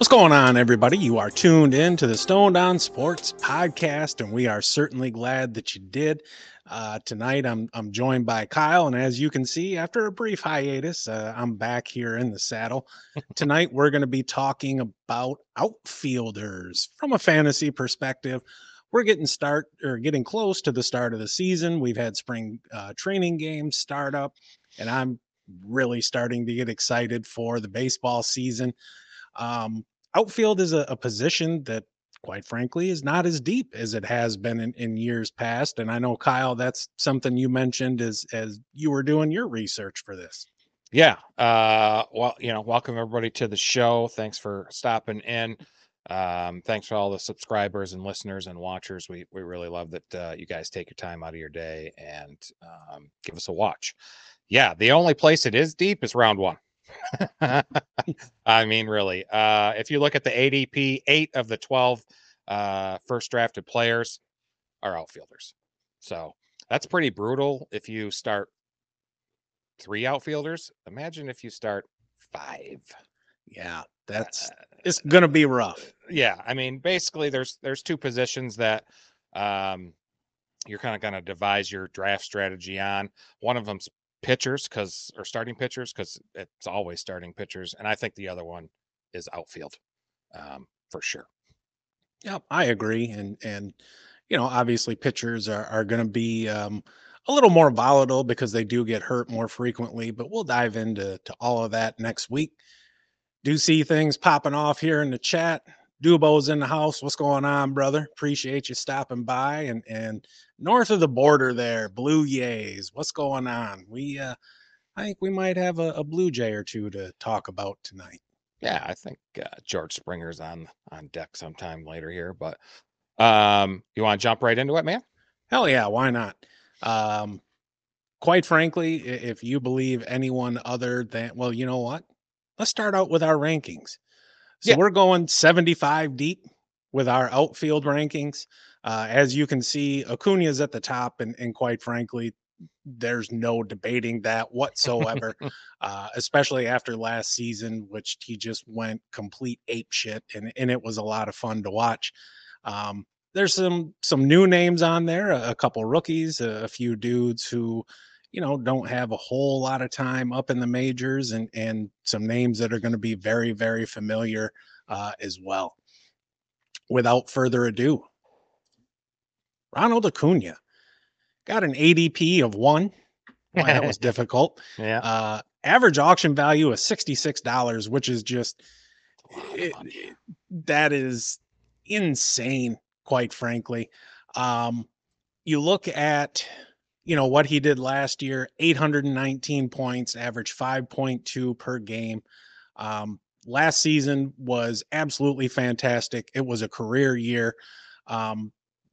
What's going on, everybody? You are tuned in to the Stoned On Sports podcast, and we are certainly glad that you did. Uh, tonight, I'm I'm joined by Kyle, and as you can see, after a brief hiatus, uh, I'm back here in the saddle. tonight, we're going to be talking about outfielders from a fantasy perspective. We're getting start or getting close to the start of the season. We've had spring uh, training games start up, and I'm really starting to get excited for the baseball season. Um, outfield is a, a position that quite frankly is not as deep as it has been in, in years past and i know kyle that's something you mentioned as as you were doing your research for this. Yeah uh well you know welcome everybody to the show. Thanks for stopping in. Um thanks for all the subscribers and listeners and watchers. We we really love that uh, you guys take your time out of your day and um, give us a watch. Yeah the only place it is deep is round one I mean, really, uh, if you look at the ADP, eight of the 12 uh, first drafted players are outfielders. So that's pretty brutal if you start three outfielders. Imagine if you start five. Yeah, that's uh, it's gonna be rough. Yeah, I mean, basically, there's there's two positions that um, you're kind of gonna devise your draft strategy on. One of them's pitchers because or starting pitchers because it's always starting pitchers, and I think the other one is outfield um, for sure. Yeah, I agree, and and you know obviously pitchers are are going to be um, a little more volatile because they do get hurt more frequently. But we'll dive into to all of that next week. Do see things popping off here in the chat. Dubo's in the house. What's going on, brother? Appreciate you stopping by. And and north of the border there, Blue Jays. What's going on? We uh I think we might have a, a Blue Jay or two to talk about tonight. Yeah, I think uh, George Springer's on on deck sometime later here, but um you want to jump right into it, man? Hell yeah, why not? Um quite frankly, if you believe anyone other than well, you know what? Let's start out with our rankings. So yeah. we're going 75 deep with our outfield rankings. Uh, as you can see, Acuna is at the top, and, and quite frankly, there's no debating that whatsoever, uh, especially after last season, which he just went complete ape shit, and, and it was a lot of fun to watch. Um, there's some some new names on there, a, a couple rookies, a, a, few dudes who, you know, don't have a whole lot of time up in the majors, and and some names that are going to be very very familiar uh, as well. Without further ado, Ronald Acuna got an ADP of one. Well, that was difficult. Yeah. Uh, average auction value of $66, which is just, it, it, that is insane, quite frankly. Um, you look at, you know, what he did last year 819 points, average 5.2 per game. Um, last season was absolutely fantastic. It was a career year. Um,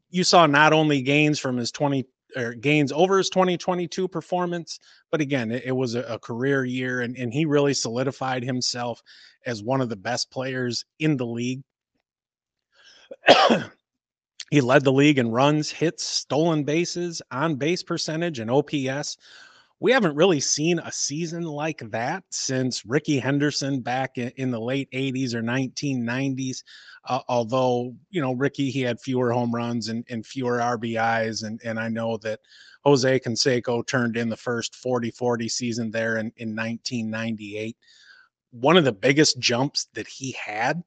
you saw not only gains from his 20 or gains over his 2022 performance, but again, it, it was a, a, career year and, and he really solidified himself as one of the best players in the league. He led the league in runs, hits, stolen bases, on base percentage, and OPS we haven't really seen a season like that since Rickey Henderson back in, the late 80s or 1990s. Uh, although, you know, Ricky, he had fewer home runs and, and fewer RBIs. And, and I know that Jose Canseco turned in the first 40 40 season there in, in 1998. One of the biggest jumps that he had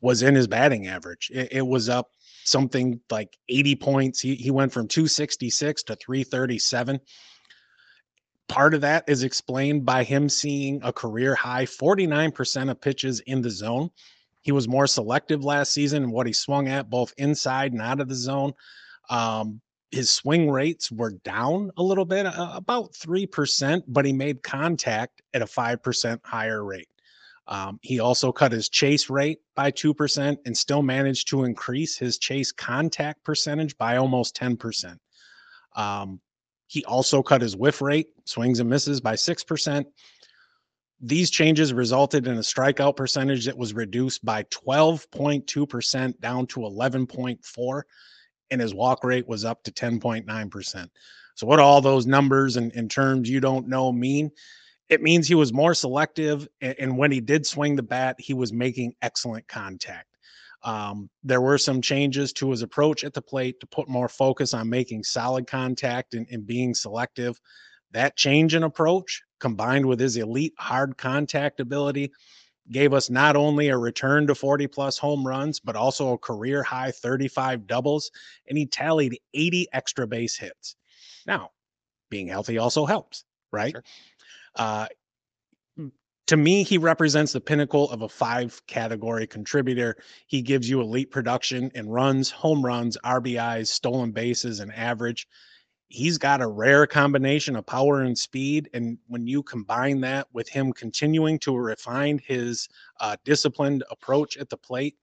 was in his batting average. It, it was up something like 80 points. He, he went from 266 to 337 part of that is explained by him seeing a career high 49% of pitches in the zone. He was more selective last season in what he swung at, both inside and out of the zone. Um, his swing rates were down a little bit, uh, about 3%, but he made contact at a 5% higher rate. Um, he also cut his chase rate by 2% and still managed to increase his chase contact percentage by almost 10%. Um, he also cut his whiff rate, swings and misses by 6%. These changes resulted in a strikeout percentage that was reduced by 12.2% down to 11.4 and his walk rate was up to 10.9%. So what all those numbers and in terms you don't know mean it means he was more selective. And when he did swing the bat, he was making excellent contact. Um, there were some changes to his approach at the plate to put more focus on making solid contact and, and being selective. That change in approach, combined with his elite hard contact ability, gave us not only a return to 40 plus home runs, but also a career high 35 doubles, and he tallied 80 extra base hits. Now, being healthy also helps, right? Sure. Uh, to me, he represents the pinnacle of a five category contributor. He gives you elite production in runs, home runs, RBIs, stolen bases, and average. He's got a rare combination of power and speed. And when you combine that with him continuing to refine his uh, disciplined approach at the plate,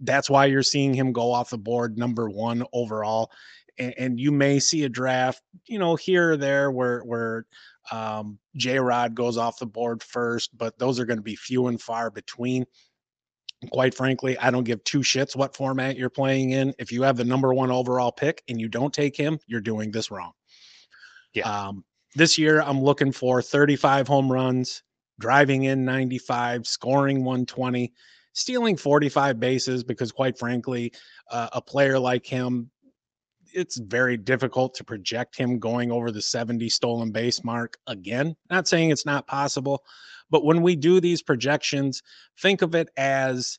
that's why you're seeing him go off the board number one overall. And, and you may see a draft, you know, here or there where where um, J Rod goes off the board first, but those are going to be few and far between. Quite frankly, I don't give two shits what format you're playing in. If you have the number one overall pick and you don't take him, you're doing this wrong. Yeah. Um, this year, I'm looking for 35 home runs, driving in 95, scoring 120, stealing 45 bases because, quite frankly, uh, a player like him it's very difficult to project him going over the 70 stolen base mark again. Not saying it's not possible, but when we do these projections, think of it as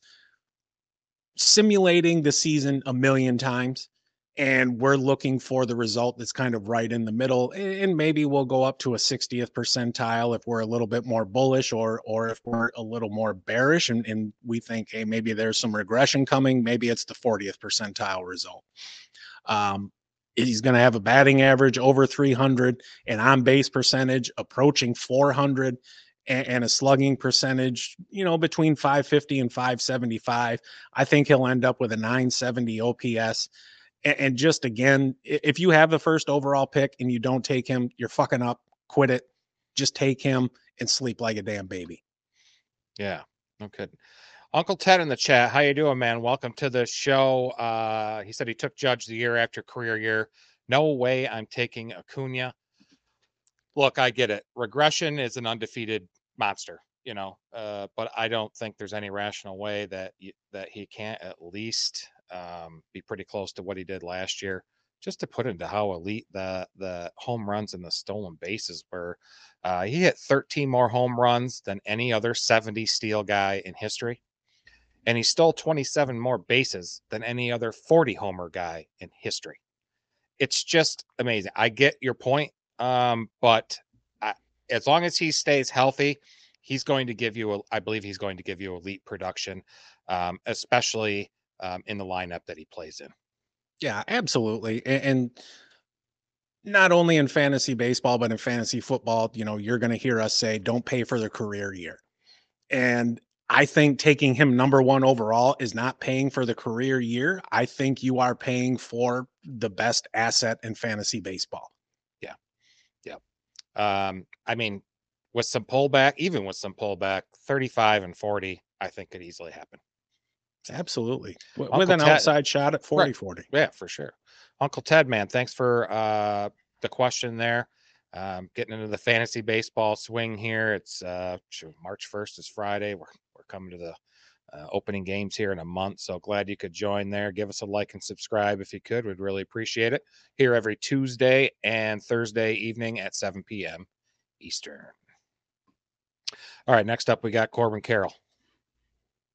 simulating the season a million times and we're looking for the result that's kind of right in the middle and maybe we'll go up to a 60th percentile if we're a little bit more bullish or or if we're a little more bearish and, and we think hey maybe there's some regression coming maybe it's the 40th percentile result um, he's going to have a batting average over 300 and on base percentage approaching 400 and, and, a slugging percentage, you know, between 550 and 575. I think he'll end up with a 970 OPS. And, and just again, if you have the first overall pick and you don't take him, you're fucking up. Quit it. Just take him and sleep like a damn baby. Yeah. Okay. Uncle Ted in the chat. How you doing, man? Welcome to the show. Uh, he said he took Judge the year after career year. No way I'm taking Acuna. Look, I get it. Regression is an undefeated monster, you know, uh, but I don't think there's any rational way that that he can't at least um, be pretty close to what he did last year. Just to put into how elite the the home runs and the stolen bases were. Uh, he hit 13 more home runs than any other 70 steal guy in history and he stole 27 more bases than any other 40 homer guy in history. It's just amazing. I get your point, um, but I, as long as he stays healthy, he's going to give you, a, I believe he's going to give you elite production, um, especially um, in the lineup that he plays in. Yeah, absolutely. And, and not only in fantasy baseball, but in fantasy football, you know, you're going to hear us say, don't pay for the career year. And I think taking him number one overall is not paying for the career year. I think you are paying for the best asset in fantasy baseball. Yeah. Yeah. Um, I mean, with some pullback, even with some pullback, 35 and 40, I think could easily happen. Absolutely. Uncle with an Ted, outside shot at 40 right. 40. Yeah, for sure. Uncle Ted, man, thanks for uh, the question there. Um, getting into the fantasy baseball swing here. It's uh, March 1st is Friday. We're we're coming to the uh, opening games here in a month. So glad you could join there. Give us a like and subscribe if you could. We'd really appreciate it. Here every Tuesday and Thursday evening at 7 p.m. Eastern. All right, next up we got Corbin Carroll.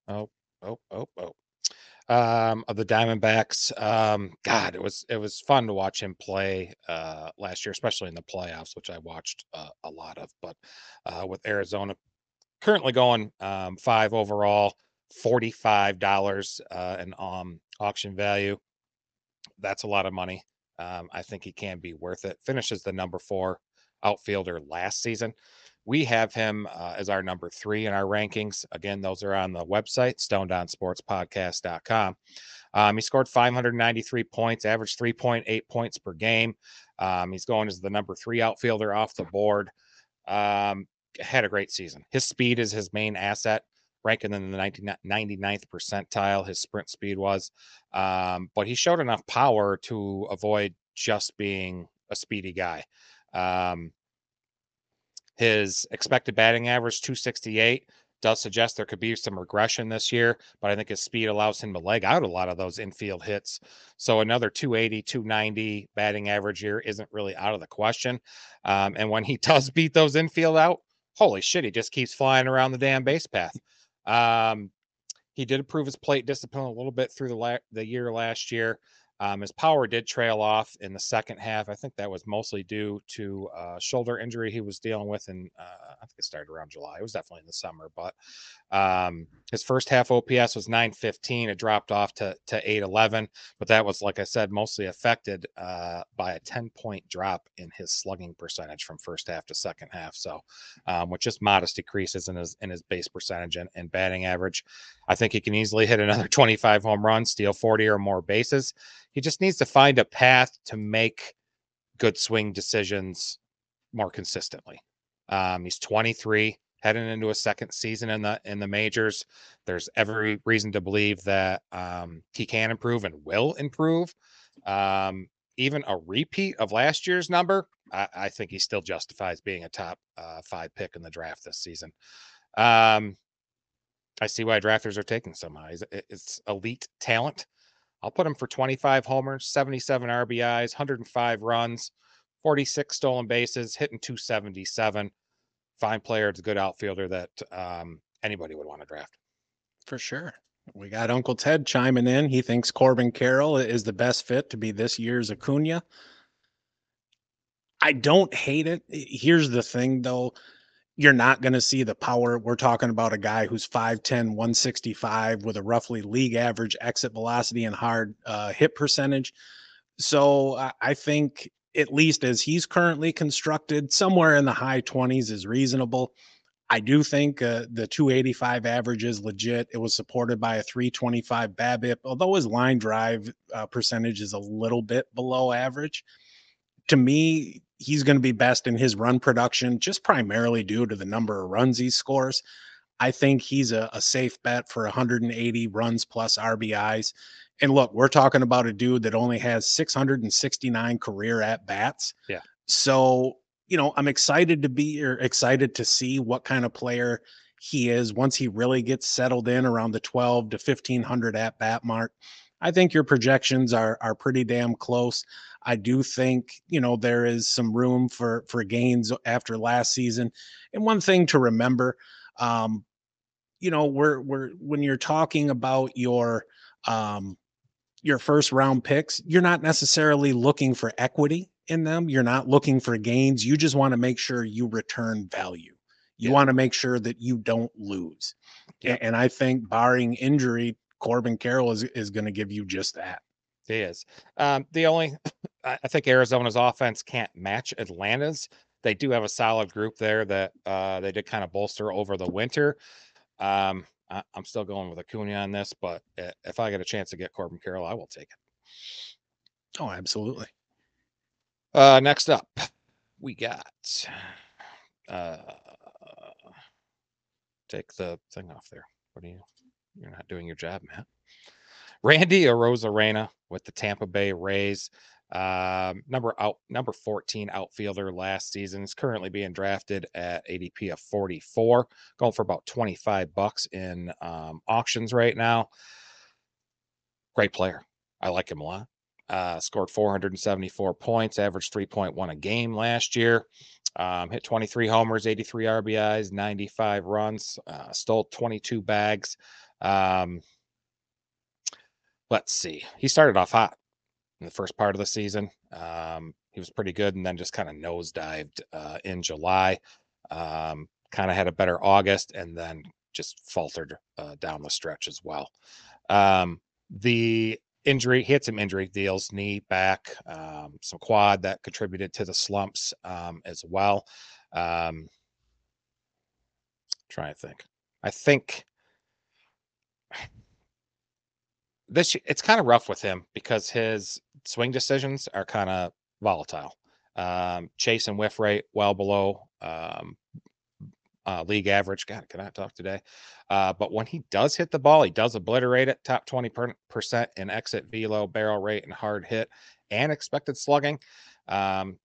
Oh, oh, oh, oh. Um, of the Diamondbacks. Um, God, it was it was fun to watch him play uh, last year, especially in the playoffs, which I watched uh, a lot of. But uh, with Arizona currently going um, five overall, forty-five dollars uh, in um, auction value. That's a lot of money. Um, I think he can be worth it. Finishes the number four outfielder last season. We have him uh, as our number three in our rankings. Again, those are on the website, stonedownsportspodcast.com. Um, he scored 593 points, averaged 3.8 points per game. Um, he's going as the number three outfielder off the board. Um, had a great season. His speed is his main asset, ranking in the 99th percentile. His sprint speed was, um, but he showed enough power to avoid just being a speedy guy. Um, His expected batting average 268 does suggest there could be some regression this year, but I think his speed allows him to leg out a lot of those infield hits. So another 280, 290 batting average year isn't really out of the question. Um, and when he does beat those infield out, holy shit, he just keeps flying around the damn base path. Um, he did improve his plate discipline a little bit through the la- the year last year. Um, his power did trail off in the second half. I think that was mostly due to a shoulder injury he was dealing with, and uh, I think it started around July. It was definitely in the summer, but um, his first half OPS was 915. It dropped off to to 811, but that was, like I said, mostly affected uh, by a 10 point drop in his slugging percentage from first half to second half. So, um, with just modest decreases in his in his base percentage and, and batting average, I think he can easily hit another 25 home runs, steal 40 or more bases he just needs to find a path to make good swing decisions more consistently. Um, he's 23, heading into a second season in the in the majors. There's every reason to believe that um, he can improve and will improve. Um, even a repeat of last year's number, I, I think he still justifies being a top uh, five pick in the draft this season. Um, I see why drafters are taking some highs. It's elite talent. I'll put him for 25 homers, 77 RBIs, 105 runs, 46 stolen bases, hitting 277. Fine player. It's a good outfielder that um, anybody would want to draft. For sure. We got Uncle Ted chiming in. He thinks Corbin Carroll is the best fit to be this year's Acuna. I don't hate it. Here's the thing, though you're not going to see the power. We're talking about a guy who's 5'10, 165 with a roughly league average exit velocity and hard uh, hit percentage. So I think, at least as he's currently constructed, somewhere in the high 20s is reasonable. I do think uh, the 285 average is legit. It was supported by a 325 BABIP, although his line drive uh, percentage is a little bit below average. To me, he's going to be best in his run production, just primarily due to the number of runs he scores. I think he's a, a, safe bet for 180 runs plus RBIs. And look, we're talking about a dude that only has 669 career at bats. Yeah. So, you know, I'm excited to be or excited to see what kind of player he is once he really gets settled in around the 12 to 1500 at bat mark. I think your projections are are pretty damn close. I do think you know there is some room for for gains after last season. And one thing to remember, um, you know, we're we're when you're talking about your um, your first round picks, you're not necessarily looking for equity in them. You're not looking for gains. You just want to make sure you return value. You yeah. want to make sure that you don't lose. Yeah. And I think, barring injury, Corbin Carroll is is going to give you just that. He is. Um, the only, I think Arizona's offense can't match Atlanta's. They do have a solid group there that uh, they did kind of bolster over the winter. Um, I, am still going with Acuna on this, but if I get a chance to get Corbin Carroll, I will take it. Oh, absolutely. Uh, next up, we got. Uh, take the thing off there. What do you? You're not doing your job, Matt. Randy Arozarena with the Tampa Bay Rays. Um, number out number 14 outfielder last season is currently being drafted at ADP of 44, going for about 25 bucks in um, auctions right now. Great player. I like him a lot. Uh, scored 474 points, averaged 3.1 a game last year. Um, hit 23 homers, 83 RBIs, 95 runs, uh, stole 22 bags. Um, let's see. He started off hot in the first part of the season. Um, he was pretty good and then just kind of nosedived uh, in July. Um, kind of had a better August and then just faltered uh, down the stretch as well. Um, the injury, he had some injury deals, knee, back, um, some quad that contributed to the slumps um, as well. Um, trying to think. I think this it's kind of rough with him because his swing decisions are kind of volatile. Um, chase and whiff rate well below um, uh, league average. God, I talk today? Uh, but when he does hit the ball, he does obliterate it. Top twenty percent in exit velo, barrel rate, and hard hit, and expected slugging. Um,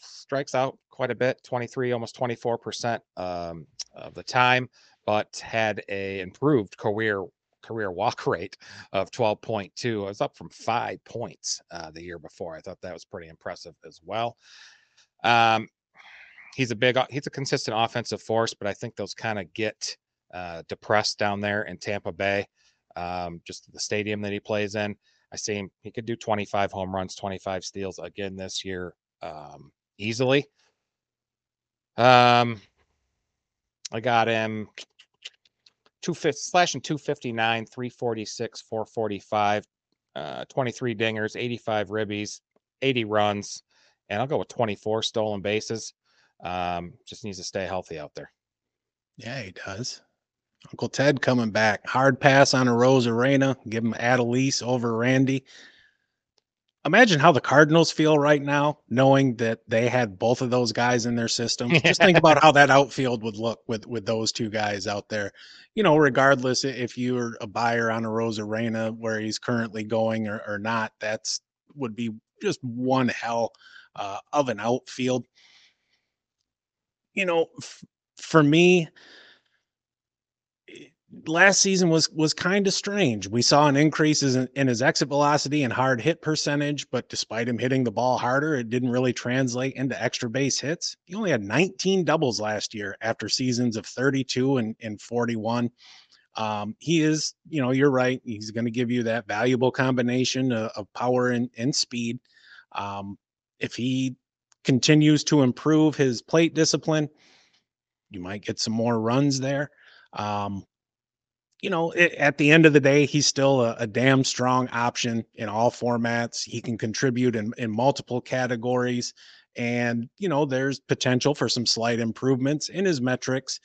strikes out quite a bit, 23, almost 24% um, of the time, but had a improved career career walk rate of 12.2. It was up from five points uh, the year before. I thought that was pretty impressive as well. Um, he's a big, he's a consistent offensive force, but I think those kind of get uh, depressed down there in Tampa Bay, um, just the stadium that he plays in. I see him, he could do 25 home runs, 25 steals again this year um, easily. Um, I got him two fifty slashing 259, 346, 445, uh, 23 dingers, 85 ribbies, 80 runs, and I'll go with 24 stolen bases. Um, just needs to stay healthy out there. Yeah, he does. Uncle Ted coming back. Hard pass on Arozarena. Give him Adolis over Randy. Imagine how the Cardinals feel right now, knowing that they had both of those guys in their system. Just think about how that outfield would look with with those two guys out there. You know, regardless if you're a buyer on Arozarena where he's currently going or, or not, that's would be just one hell uh, of an outfield. You know, f- for me, last season was was kind of strange. We saw an increase in, in his exit velocity and hard hit percentage, but despite him hitting the ball harder, it didn't really translate into extra base hits. He only had 19 doubles last year after seasons of 32 and, and 41. Um, he is, you know, you're right. He's going to give you that valuable combination of, of power and, and speed. Um, if he continues to improve his plate discipline, you might get some more runs there. Um, you know, it, at the end of the day, he's still a, a, damn strong option in all formats. He can contribute in, in multiple categories. And, you know, there's potential for some slight improvements in his metrics.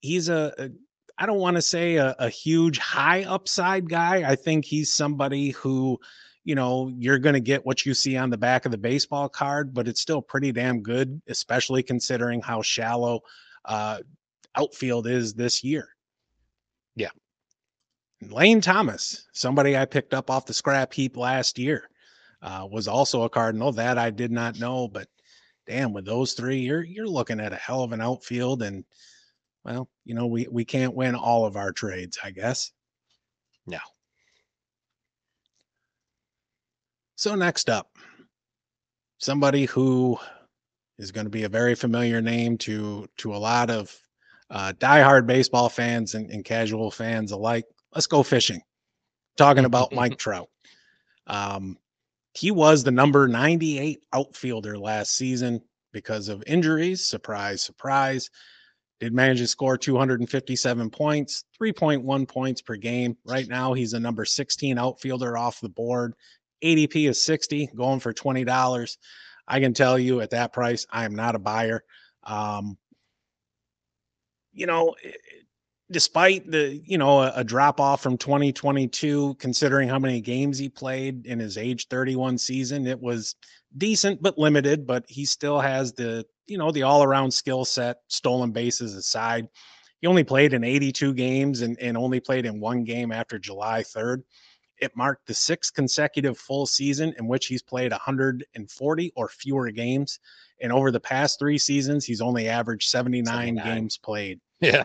He's a, a I don't want to say a, a huge high upside guy. I think he's somebody who, you know, you're going to get what you see on the back of the baseball card, but it's still pretty damn good, especially considering how shallow uh, outfield is this year. Yeah. Lane Thomas, somebody I picked up off the scrap heap last year, uh, was also a Cardinal. That I did not know, but damn, with those three, you're you're looking at a hell of an outfield. And well, you know, we we can't win all of our trades, I guess. No. So next up, somebody who is going to be a very familiar name to to a lot of uh, diehard baseball fans and, and casual fans alike let's go fishing. Talking about Mike Trout. Um, he was the number 98 outfielder last season because of injuries. Surprise, surprise. Did manage to score 257 points, 3.1 points per game. Right now, he's a number 16 outfielder off the board. ADP is 60, going for $20. I can tell you at that price, I am not a buyer. Um, you know, despite the you know a, a drop off from 2022 considering how many games he played in his age 31 season it was decent but limited but he still has the you know the all-around skill set stolen bases aside. He only played in 82 games and, and only played in one game after july 3rd it marked the sixth consecutive full season in which he's played 140 or fewer games and over the past three seasons he's only averaged 79, 79. games played. Yeah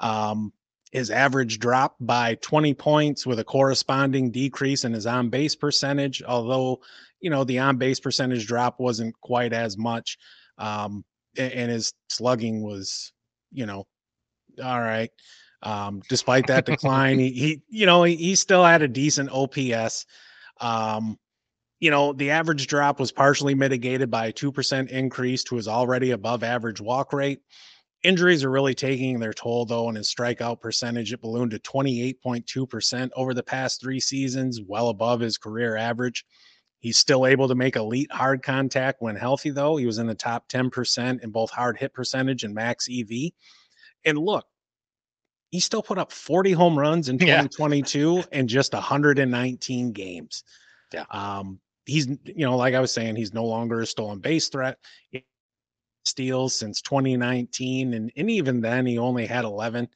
um, his average dropped by 20 points with a corresponding decrease in his on base percentage, although, you know, the on base percentage drop wasn't quite as much. Um, and his slugging was, you know, all right. Um, despite that decline, he, he, you know, he, he still had a decent OPS. Um, you know, the average drop was partially mitigated by a 2% increase to his already above average walk rate. Injuries are really taking their toll, though, and his strikeout percentage it ballooned to 28.2% over the past three seasons, well above his career average. He's still able to make elite hard contact when healthy, though. He was in the top 10% in both hard hit percentage and max EV. And look, he still put up 40 home runs in 2022 yeah. in just 119 games. Yeah. Um, he's, you know, like I was saying, he's no longer a stolen base threat steals since 2019, and and even then he only had 11.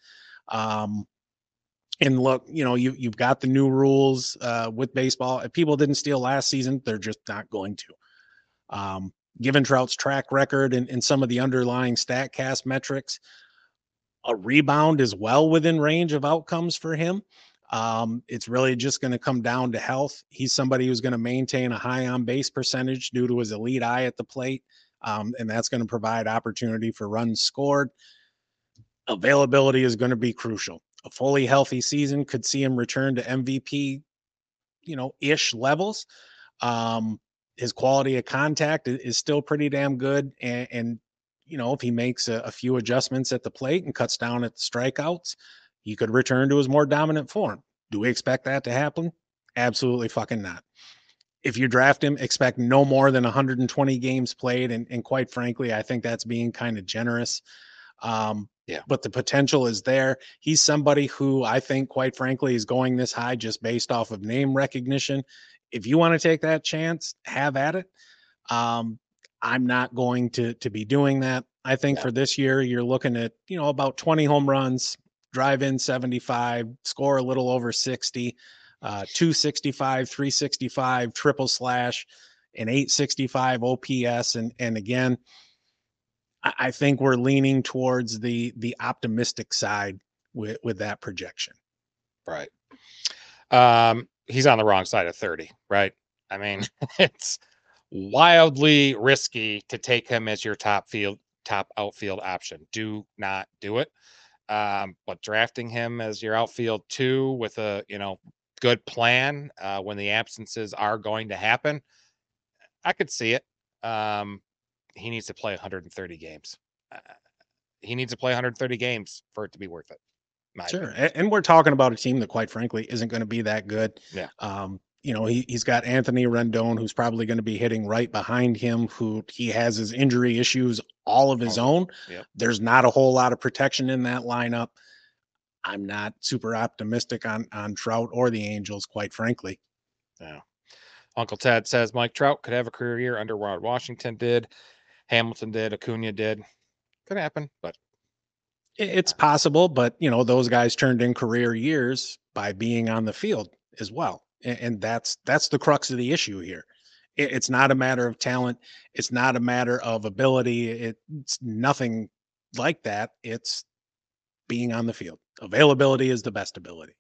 Um, and look, you know, you you've got the new rules uh, with baseball. If people didn't steal last season, they're just not going to. Um, given Trout's track record and, and some of the underlying StatCast metrics, a rebound is well within range of outcomes for him. Um, it's really just going to come down to health. He's somebody who's going to maintain a high on base percentage due to his elite eye at the plate. Um, and that's going to provide opportunity for runs scored. Availability is going to be crucial. A fully healthy season could see him return to MVP, you know, ish levels. Um, his quality of contact is still pretty damn good. And, and you know, if he makes a, a, few adjustments at the plate and cuts down at the strikeouts, he could return to his more dominant form. Do we expect that to happen? Absolutely fucking not. If you draft him, expect no more than 120 games played. And, and quite frankly, I think that's being kind of generous. Um, yeah. But the potential is there. He's somebody who I think, quite frankly, is going this high just based off of name recognition. If you want to take that chance, have at it. Um, I'm not going to to be doing that. I think yeah. for this year, you're looking at you know about 20 home runs, drive in 75, score a little over 60, uh, 265, 365, triple slash, and 865 OPS, and and again, I, I think we're leaning towards the the optimistic side with with that projection. Right. Um, he's on the wrong side of 30, right? I mean, it's wildly risky to take him as your top field top outfield option. Do not do it. Um, but drafting him as your outfield two with a you know good plan uh, when the absences are going to happen, I could see it. Um, he needs to play 130 games. Uh, he needs to play 130 games for it to be worth it. Sure, opinion. and we're talking about a team that, quite frankly, isn't going to be that good. Yeah. Um, you know, he, he's got Anthony Rendon, who's probably going to be hitting right behind him, who he has his injury issues all of his oh, own. Yep. There's not a whole lot of protection in that lineup. I'm not super optimistic on on Trout or the Angels, quite frankly. Yeah. Uncle Ted says Mike Trout could have a career year under Ron Washington did, Hamilton did, Acuna did. Could happen, but it's uh, possible. But you know, those guys turned in career years by being on the field as well and that's that's the crux of the issue here it's not a matter of talent it's not a matter of ability it's nothing like that it's being on the field. Availability is the best ability.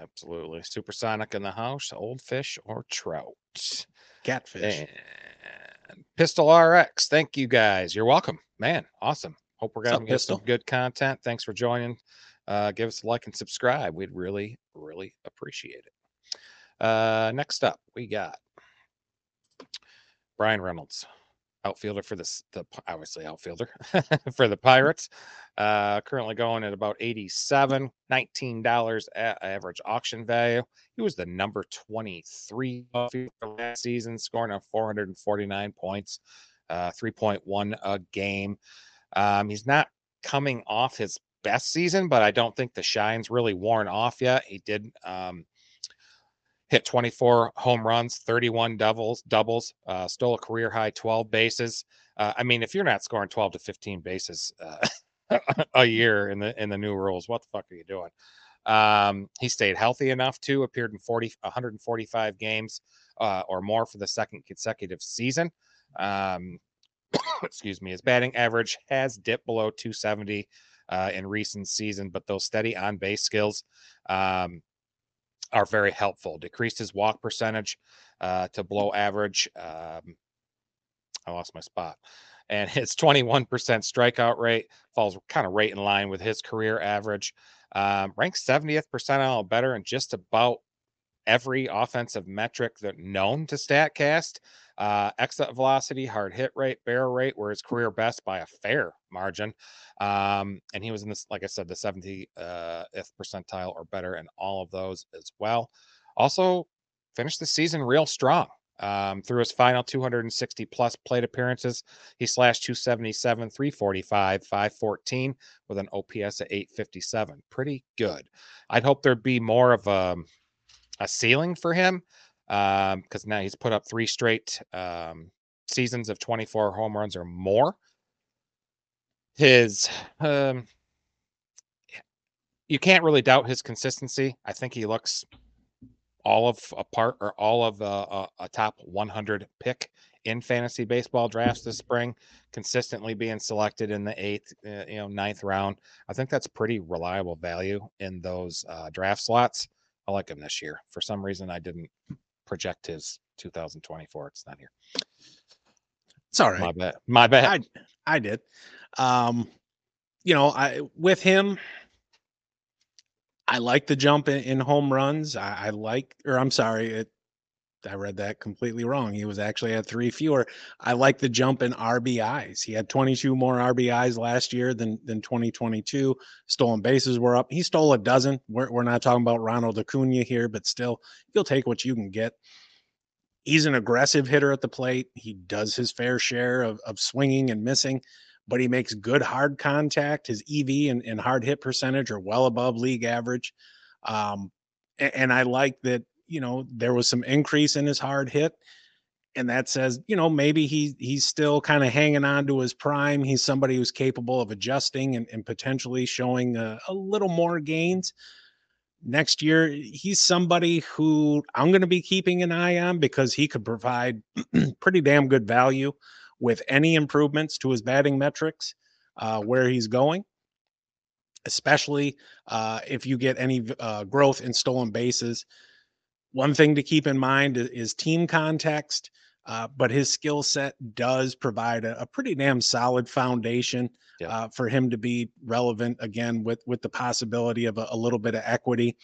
Absolutely. Supersonic in the house old fish or trout. Catfish. And pistol rx thank you guys. You're welcome. Man awesome. Hope we're gonna get some good content. Thanks for joining. Uh, give us a like and subscribe. We'd really really appreciate it. Uh, next up, we got Bryan Reynolds, outfielder for this, the obviously outfielder for the Pirates. Uh, currently going at about 87, $19 average auction value. He was the number 23 last season, scoring on 449 points, uh, 3.1 a game. Um, he's not coming off his best season, but I don't think the shine's really worn off yet. He did um, hit 24 home runs, 31 doubles, doubles, uh, stole a career high 12 bases. Uh, I mean, if you're not scoring 12 to 15 bases uh, a year in the in the new rules, what the fuck are you doing? Um, he stayed healthy enough to appeared in 40 145 games uh, or more for the second consecutive season. Um, excuse me, his batting average has dipped below 270 uh, in recent season, but those steady on base skills um, are very helpful. Decreased his walk percentage uh, to below average. Um, I lost my spot. And his 21% strikeout rate falls kind of right in line with his career average. Um, ranks 70th percentile better in just about every offensive metric that known to StatCast. Uh, exit velocity, hard hit rate, barrel rate were his career best by a fair margin. Um, and he was in this, like I said, the 70th uh, percentile or better in all of those as well. Also, finished the season real strong. Um, through his final 260 plus plate appearances, he slashed 277, 345, 514 with an OPS at 857. Pretty good. I'd hope there'd be more of a, a ceiling for him because um, now he's put up three straight um, seasons of 24 home runs or more. His, um, you can't really doubt his consistency. I think he looks all of a part or all of a, a, top 100 pick in fantasy baseball drafts this spring, consistently being selected in the eighth, uh, you know, ninth round. I think that's pretty reliable value in those uh, draft slots. I like him this year. For some reason, I didn't project his 2024. It's not here. It's all right. My bad. My bad. I, I did. Um, you know, I with him, I like the jump in, in home runs. I, I, like, or I'm sorry, it, I read that completely wrong. He was actually at three fewer. I like the jump in RBIs. He had 22 more RBIs last year than than 2022. Stolen bases were up. He stole a dozen. We're, we're not talking about Ronald Acuna here, but still, you'll take what you can get. He's an aggressive hitter at the plate. He does his fair share of, of swinging and missing but he makes good hard contact. His EV and, and hard hit percentage are well above league average. Um, and, and I like that, you know, there was some increase in his hard hit. And that says, you know, maybe he he's still kind of hanging on to his prime. He's somebody who's capable of adjusting and, and potentially showing a, a little more gains next year. He's somebody who I'm going to be keeping an eye on because he could provide pretty damn good value with any improvements to his batting metrics uh, where he's going, especially uh, if you get any uh, growth in stolen bases. One thing to keep in mind is, team context, uh, but his skill set does provide a, a, pretty damn solid foundation yeah. Uh, for him to be relevant again with with the possibility of a, a little bit of equity.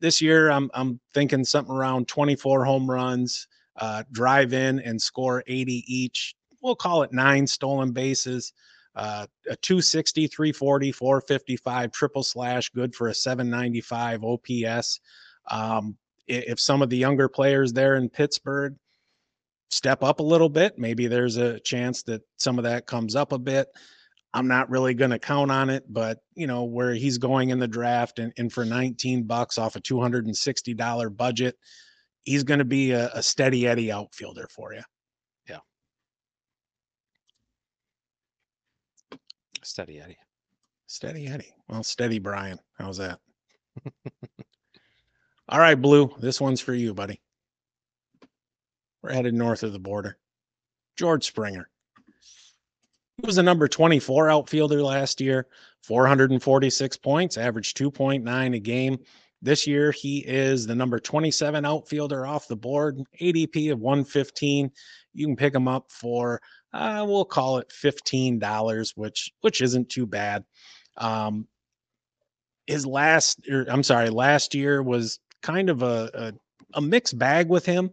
This year, I'm I'm thinking something around 24 home runs, uh, drive in and score 80 each we'll call it nine stolen bases, uh, a 260, 340, 455 triple slash, good for a 795 OPS. Um, if some of the younger players there in Pittsburgh step up a little bit, maybe there's a chance that some of that comes up a bit. I'm not really going to count on it, but you know where he's going in the draft, and, and for 19 bucks off a $260 budget, he's going to be a, a steady Eddie outfielder for you. Yeah, steady Eddie. Steady Eddie. Well, steady Bryan. How's that? All right, Blue. This one's for you, buddy. We're headed north of the border. George Springer. He was a number 24 outfielder last year, 446 points, averaged 2.9 a game. This year, he is the number 27 outfielder off the board, ADP of 115. You can pick him up for uh, we'll call it fifteen dollars, which which isn't too bad. Um, his last, or er, I'm sorry, last year was kind of a, a, a mixed bag with him.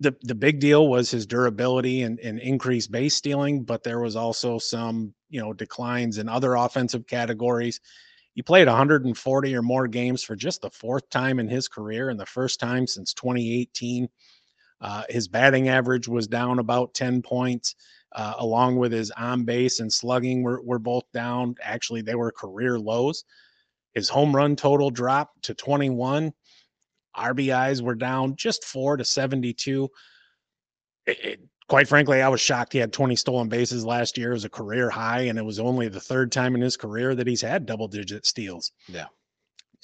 The the big deal was his durability and, and increased base stealing, but there was also some you know declines in other offensive categories. He played 140 or more games for just the fourth time in his career and the first time since 2018. Uh, his batting average was down about 10 points uh, along with his on base and slugging were, were both down. Actually, they were career lows. His home run total dropped to 21. RBIs were down just four to 72. It, it, quite frankly, I was shocked he had 20 stolen bases last year as a career high, and it was only the third time in his career that he's had double digit steals. Yeah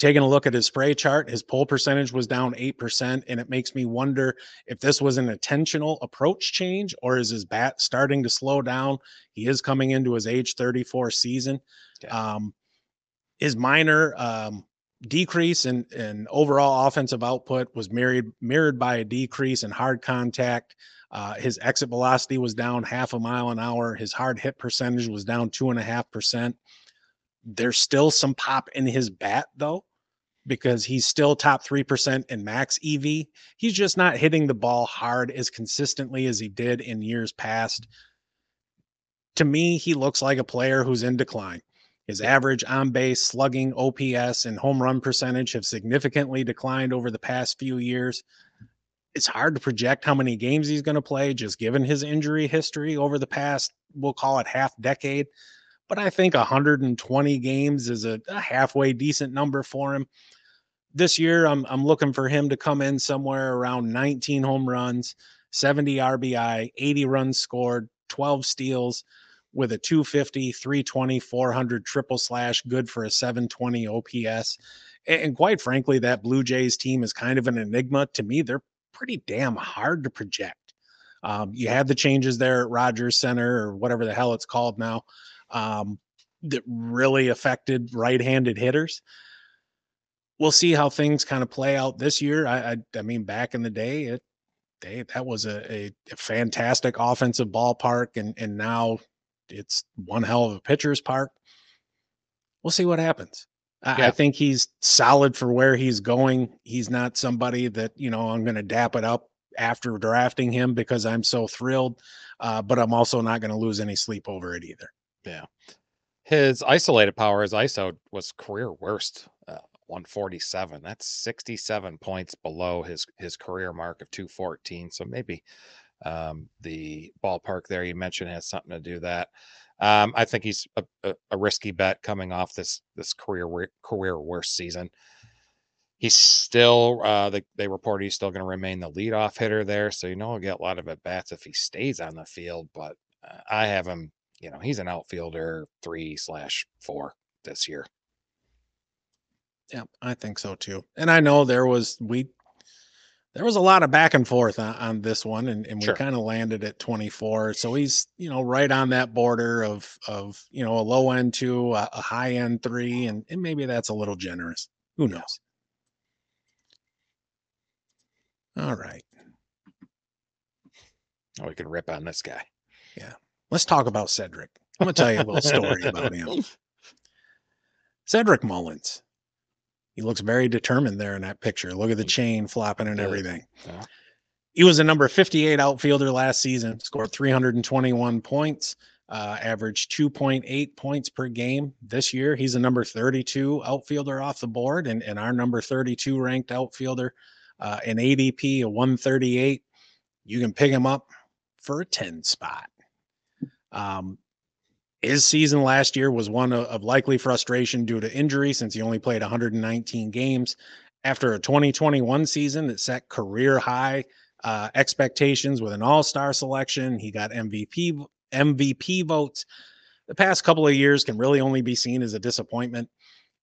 taking a look at his spray chart, his pull percentage was down 8%. And it makes me wonder if this was an intentional approach change or is his bat starting to slow down? He is coming into his age 34 season. Um, his minor um, decrease in, in overall offensive output was mirrored, mirrored by a decrease in hard contact. Uh, his exit velocity was down half a mile an hour. His hard hit percentage was down two and a half percent. There's still some pop in his bat, though because he's still top 3% in max EV. He's just not hitting the ball hard as consistently as he did in years past. To me, he looks like a player who's in decline. His average on base, slugging, OPS, and home run percentage have significantly declined over the past few years. It's hard to project how many games he's going to play, just given his injury history over the past, we'll call it half decade. But I think 120 games is a, a halfway decent number for him this year I'm I'm looking for him to come in somewhere around 19 home runs, 70 RBI, 80 runs scored, 12 steals with a 250, 320, 400 triple slash, good for a 720 OPS. And quite frankly, that Blue Jays team is kind of an enigma to me. They're pretty damn hard to project. Um, you had the changes there at Rogers Center or whatever the hell it's called now um, that really affected right-handed hitters. We'll see how things kind of play out this year. I, I, I mean, back in the day, it they, that was a, a fantastic offensive ballpark, and and now it's one hell of a pitcher's park. We'll see what happens. I, Yeah. I think he's solid for where he's going. He's not somebody that you know I'm going to dap it up after drafting him because I'm so thrilled. Uh, but I'm also not going to lose any sleep over it either. Yeah. His isolated power, his ISO was career worst, uh, 147. That's 67 points below his his career mark of 214. So maybe um, the ballpark there you mentioned has something to do that. Um, I think he's a, a, a risky bet coming off this this career career worst season. He's still uh, they they report he's still going to remain the leadoff hitter there, so you know he'll get a lot of at bats if he stays on the field. But uh, I have him, you know, he's an outfielder three slash four this year. Yeah, I think so too. And I know there was we there was a lot of back and forth on, on this one, and, and we Sure. kind of landed at 24. So he's you know right on that border of of you know a low end two, a, a high end three, and, and maybe that's a little generous. Who knows? All right, Oh, we can rip on this guy. Yeah. Let's talk about Cedric. I'm gonna tell you a little story about him. Cedric Mullins. He looks very determined there in that picture. Look at the chain flopping and everything. yeah. He was a number 58 outfielder last season, scored 321 points, uh, averaged 2.8 points per game. This year, he's a number 32 outfielder off the board, and, and our number 32 ranked outfielder, uh, an ADP of 138. You can pick him up for a 10 spot. Um, his season last year was one of, likely frustration due to injury since he only played 119 games. After a 2021 season that set career high uh, expectations with an all-star selection, he got MVP MVP votes. The past couple of years can really only be seen as a disappointment.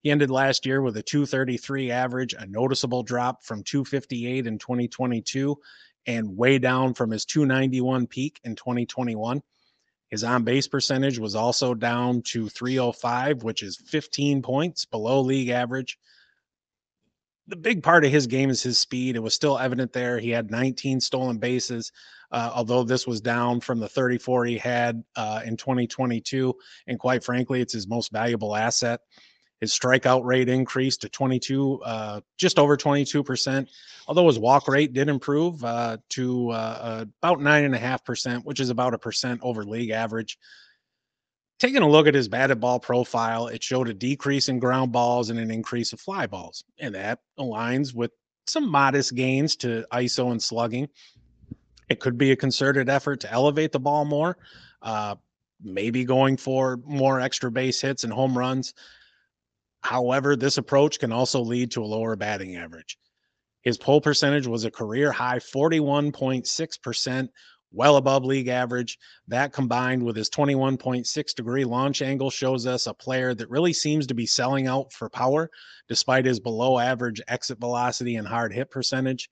He ended last year with a 233 average, a noticeable drop from 258 in 2022 and way down from his 291 peak in 2021. His on base percentage was also down to 305, which is 15 points below league average. The big part of his game is his speed. It was still evident there. He had 19 stolen bases, uh, although this was down from the 34 he had uh, in 2022. And quite frankly, it's his most valuable asset. His strikeout rate increased to 22, uh, just over 22%, although his walk rate did improve uh, to uh, about 9.5%, which is about a percent over league average. Taking a look at his batted ball profile, it showed a decrease in ground balls and an increase of fly balls. And that aligns with some modest gains to ISO and slugging. It could be a concerted effort to elevate the ball more, uh, maybe going for more extra base hits and home runs. However, this approach can also lead to a lower batting average. His pull percentage was a career high 41.6%, well above league average. That combined with his 21.6 degree launch angle shows us a player that really seems to be selling out for power despite his below average exit velocity and hard hit percentage.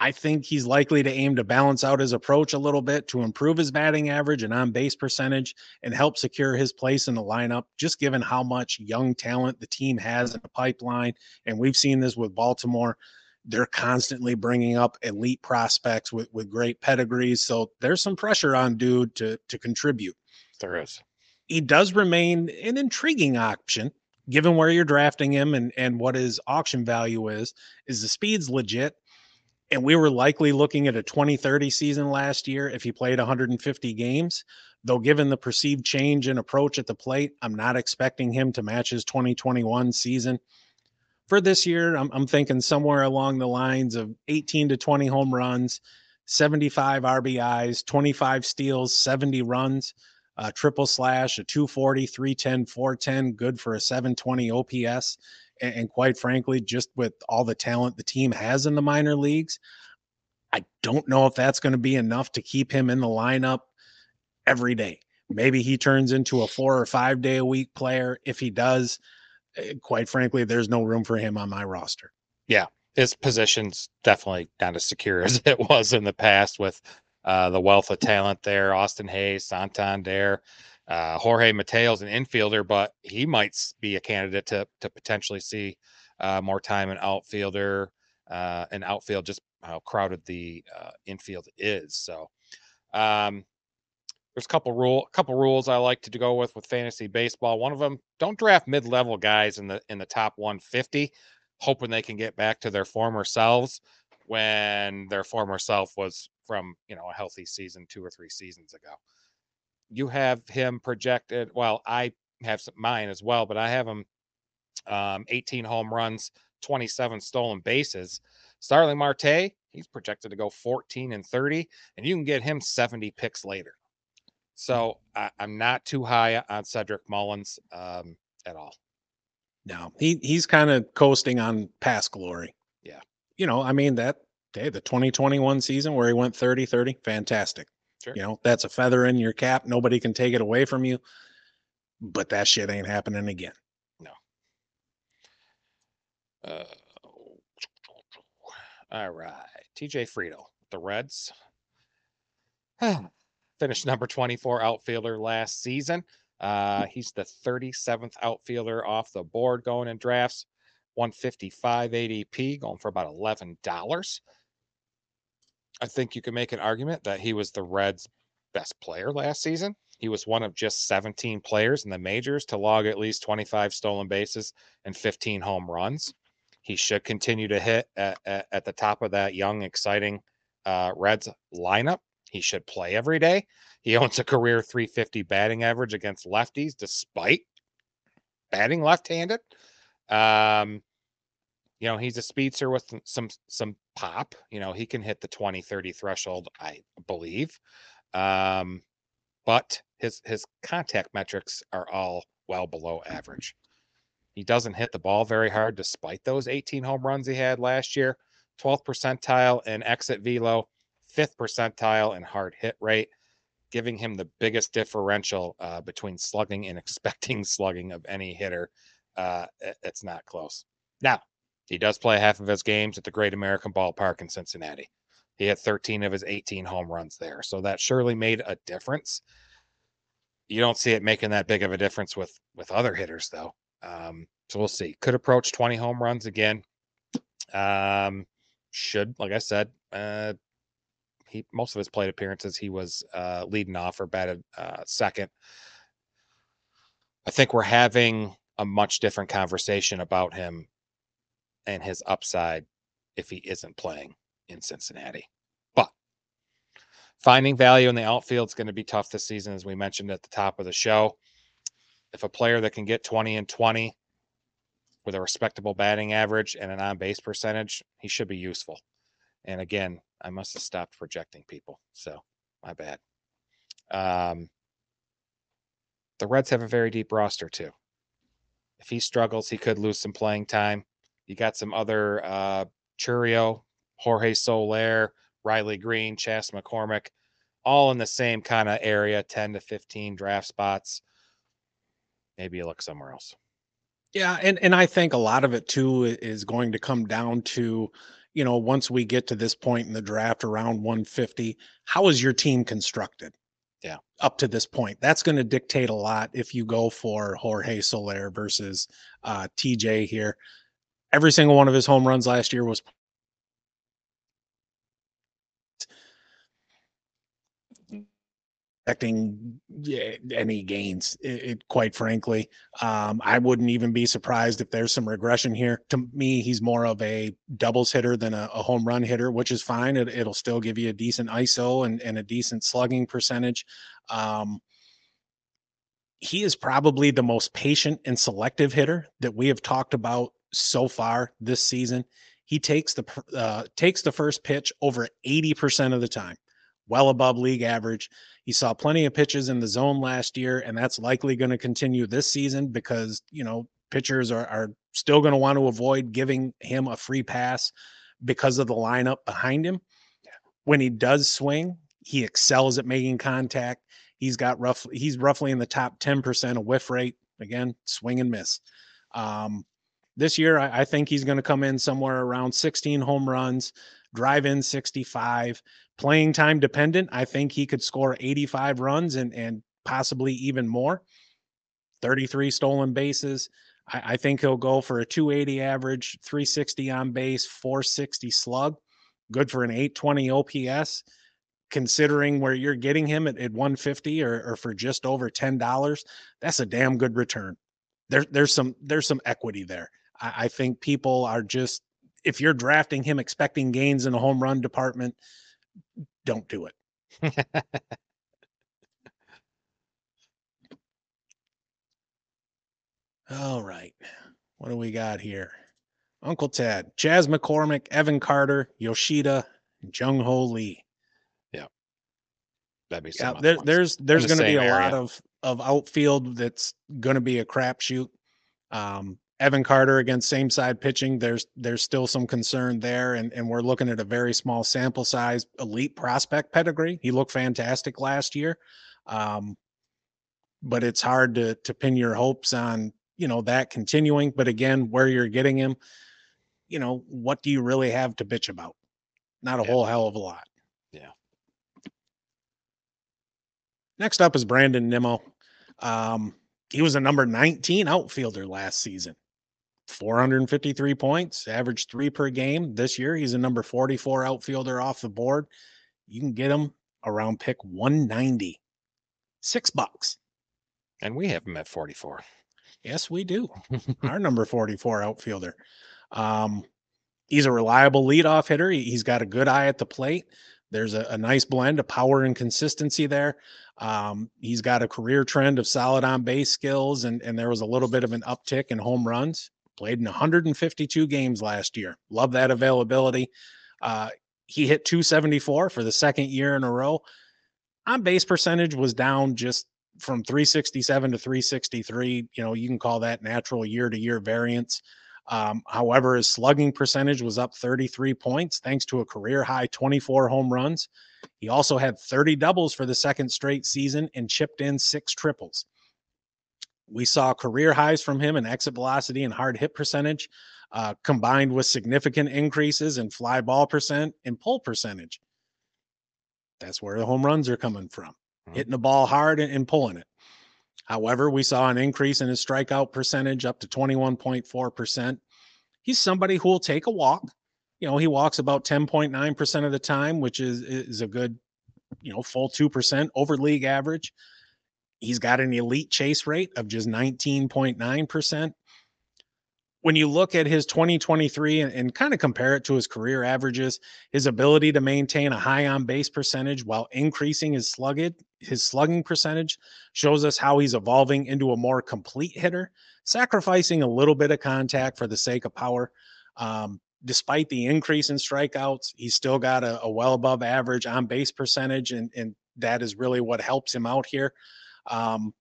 I think he's likely to aim to balance out his approach a little bit to improve his batting average and on base percentage and help secure his place in the lineup, just given how much young talent the team has in the pipeline. And we've seen this with Baltimore. They're constantly bringing up elite prospects with, with great pedigrees. So there's some pressure on dude to, to contribute. There is. He does remain an intriguing option given where you're drafting him and, and what his auction value is. Is the speed's legit? And we were likely looking at a 2030 season last year if he played 150 games. Though, given the perceived change in approach at the plate, I'm not expecting him to match his 2021 season. For this year, I'm, I'm thinking somewhere along the lines of 18 to 20 home runs, 75 RBIs, 25 steals, 70 runs, uh, triple slash, a 240, 310, 410, good for a 720 OPS and, and quite frankly, just with all the talent the team has in the minor leagues, I don't know if that's going to be enough to keep him in the lineup every day. Maybe he turns into a four or five day a week player. If he does, eh, quite frankly, there's no room for him on my roster. Yeah, his position's definitely not as secure as it was in the past with uh, the wealth of talent there. Austin Hays, Santander, uh, Jorge Mateo's an infielder, but he might be a candidate to to potentially see uh, more time in outfielder uh, and outfield, just how crowded the uh, infield is. So, um, there's a couple rule, couple rules I like to go with with fantasy baseball. One of them: don't draft mid-level guys in the in the top 150, hoping they can get back to their former selves when their former self was from you know a healthy season two or three seasons ago you have him projected. Well, I have some, mine as well, but I have him um, 18 home runs, 27 stolen bases. Starling Marte, he's projected to go 14 and 30, and you can get him 70 picks later. So I, am not too high on Cedric Mullins um, at all. No, he he's kind of coasting on past glory. Yeah. You know, I mean that hey, the 2021 season where he went 30 30, fantastic. Sure. You know, that's a feather in your cap. Nobody can take it away from you. But that shit ain't happening again. No. Uh, all right. TJ Friedl, the Reds. Finished number 24 outfielder last season. Uh, he's the 37th outfielder off the board going in drafts. 155 ADP, going for about $11. I think you can make an argument that he was the Reds' best player last season. He was one of just 17 players in the majors to log at least 25 stolen bases and 15 home runs. He should continue to hit at, at, at the top of that young, exciting uh, Reds lineup. He should play every day. He owns a career 350 batting average against lefties, despite batting left handed. Um, you know, he's a speedster with some some pop. You know, he can hit the 20 30 threshold, I believe. Um, but his his contact metrics are all well below average. He doesn't hit the ball very hard despite those 18 home runs he had last year. 12th percentile in exit velo, 5th percentile in hard hit rate, giving him the biggest differential uh, between slugging and expecting slugging of any hitter. Uh, it's not close. Now, he does play half of his games at the Great American Ballpark in Cincinnati. He had 13 of his 18 home runs there. So that surely made a difference. You don't see it making that big of a difference with with other hitters though. Um, so we'll see. Could approach 20 home runs again. Um, should, like I said, uh, he most of his plate appearances he was uh, leading off or batted uh, second. I think we're having a much different conversation about him and his upside if he isn't playing in Cincinnati. But finding value in the outfield is going to be tough this season, as we mentioned at the top of the show. If a player that can get 20 and 20 with a respectable batting average and an on base percentage, he should be useful. And again, I must have stopped projecting people. So my bad. Um, the Reds have a very deep roster, too. If he struggles, he could lose some playing time. You got some other uh, Chourio, Jorge Soler, Riley Greene, Chas McCormick, all in the same kind of area, 10 to 15 draft spots. Maybe you look somewhere else. Yeah, and and I think a lot of it too is going to come down to, you know, once we get to this point in the draft around 150, how is your team constructed? Yeah. Up to this point, that's going to dictate a lot if you go for Jorge Soler versus uh, TJ here every single one of his home runs last year was expecting any gains it, it, quite frankly. Um, i wouldn't even be surprised if there's some regression here. To me he's more of a doubles hitter than a, a home run hitter which is fine. It, will still give you a decent iso and, and a decent slugging percentage. Um, he is probably the most patient and selective hitter that we have talked about so far this season. He takes the uh, takes the first pitch over 80% of the time, well above league average. He saw plenty of pitches in the zone last year, and that's likely going to continue this season because you know pitchers are, are still going to want to avoid giving him a free pass because of the lineup behind him. When he does swing, he excels at making contact. He's got roughly he's roughly in the top 10% of whiff rate. Again, swing and miss. Um, This year, I, I think he's going to come in somewhere around 16 home runs, drive in 65. Playing time dependent, I think he could score 85 runs and, and possibly even more. 33 stolen bases. I, I think he'll go for a 280 average, 360 on base, 460 slug. Good for an 820 OPS considering where you're getting him at, at 150 or, or for just over $10, that's a damn good return. There, there's some there's some equity there. I, I think people are just if you're drafting him expecting gains in the home run department, don't do it. All right. What do we got here? Uncle Ted, Chas McCormick, Evan Carter, Yoshida, Jung Hoo Lee. Yeah. That'd be Yeah, there, there's there's the to be a lot of of outfield that's going to be a crapshoot. Um, Evan Carter against same side pitching. There's there's still some concern there, and and we're looking at a very small sample size. Elite prospect pedigree. He looked fantastic last year, um, but it's hard to to pin your hopes on you know that continuing. But again, where you're getting him, you know, what do you really have to bitch about? Not a Yeah. whole hell of a lot. Yeah. Next up is Brandon Nimmo. Um, he was a number 19 outfielder last season. 453 points, average three per game. This year, he's a number 44 outfielder off the board. You can get him around pick 190. Six bucks. and we have him at 44. Yes, we do. Our number 44 outfielder. Um, he's a reliable leadoff hitter. He, has got a good eye at the plate. There's a, a nice blend of power and consistency there. Um, he's got a career trend of solid on base skills, and, and there was a little bit of an uptick in home runs. Played in 152 games last year. Love that availability. Uh, he hit 274 for the second year in a row. On base percentage was down just from 367 to 363. You know, you can call that natural year to year variance. Um, however, his slugging percentage was up 33 points thanks to a career high 24 home runs. He also had 30 doubles for the second straight season and chipped in six triples. We saw career highs from him in exit velocity and hard hit percentage, uh, combined with significant increases in fly ball percent and pull percentage. That's where the home runs are coming from, Mhm. hitting the ball hard and, and pulling it. However, we saw an increase in his strikeout percentage up to 21.4%. He's somebody who will take a walk. You know, he walks about 10.9% of the time, which is is a good, you know, full 2% over league average. He's got an elite chase rate of just 19.9%. When you look at his 2023 and, and kind of compare it to his career averages, his ability to maintain a high on base percentage while increasing his slugged his slugging percentage shows us how he's evolving into a more complete hitter, sacrificing a little bit of contact for the sake of power. Um, despite the increase in strikeouts, he's still got a, a well above average on base percentage, and, and that is really what helps him out here. Um,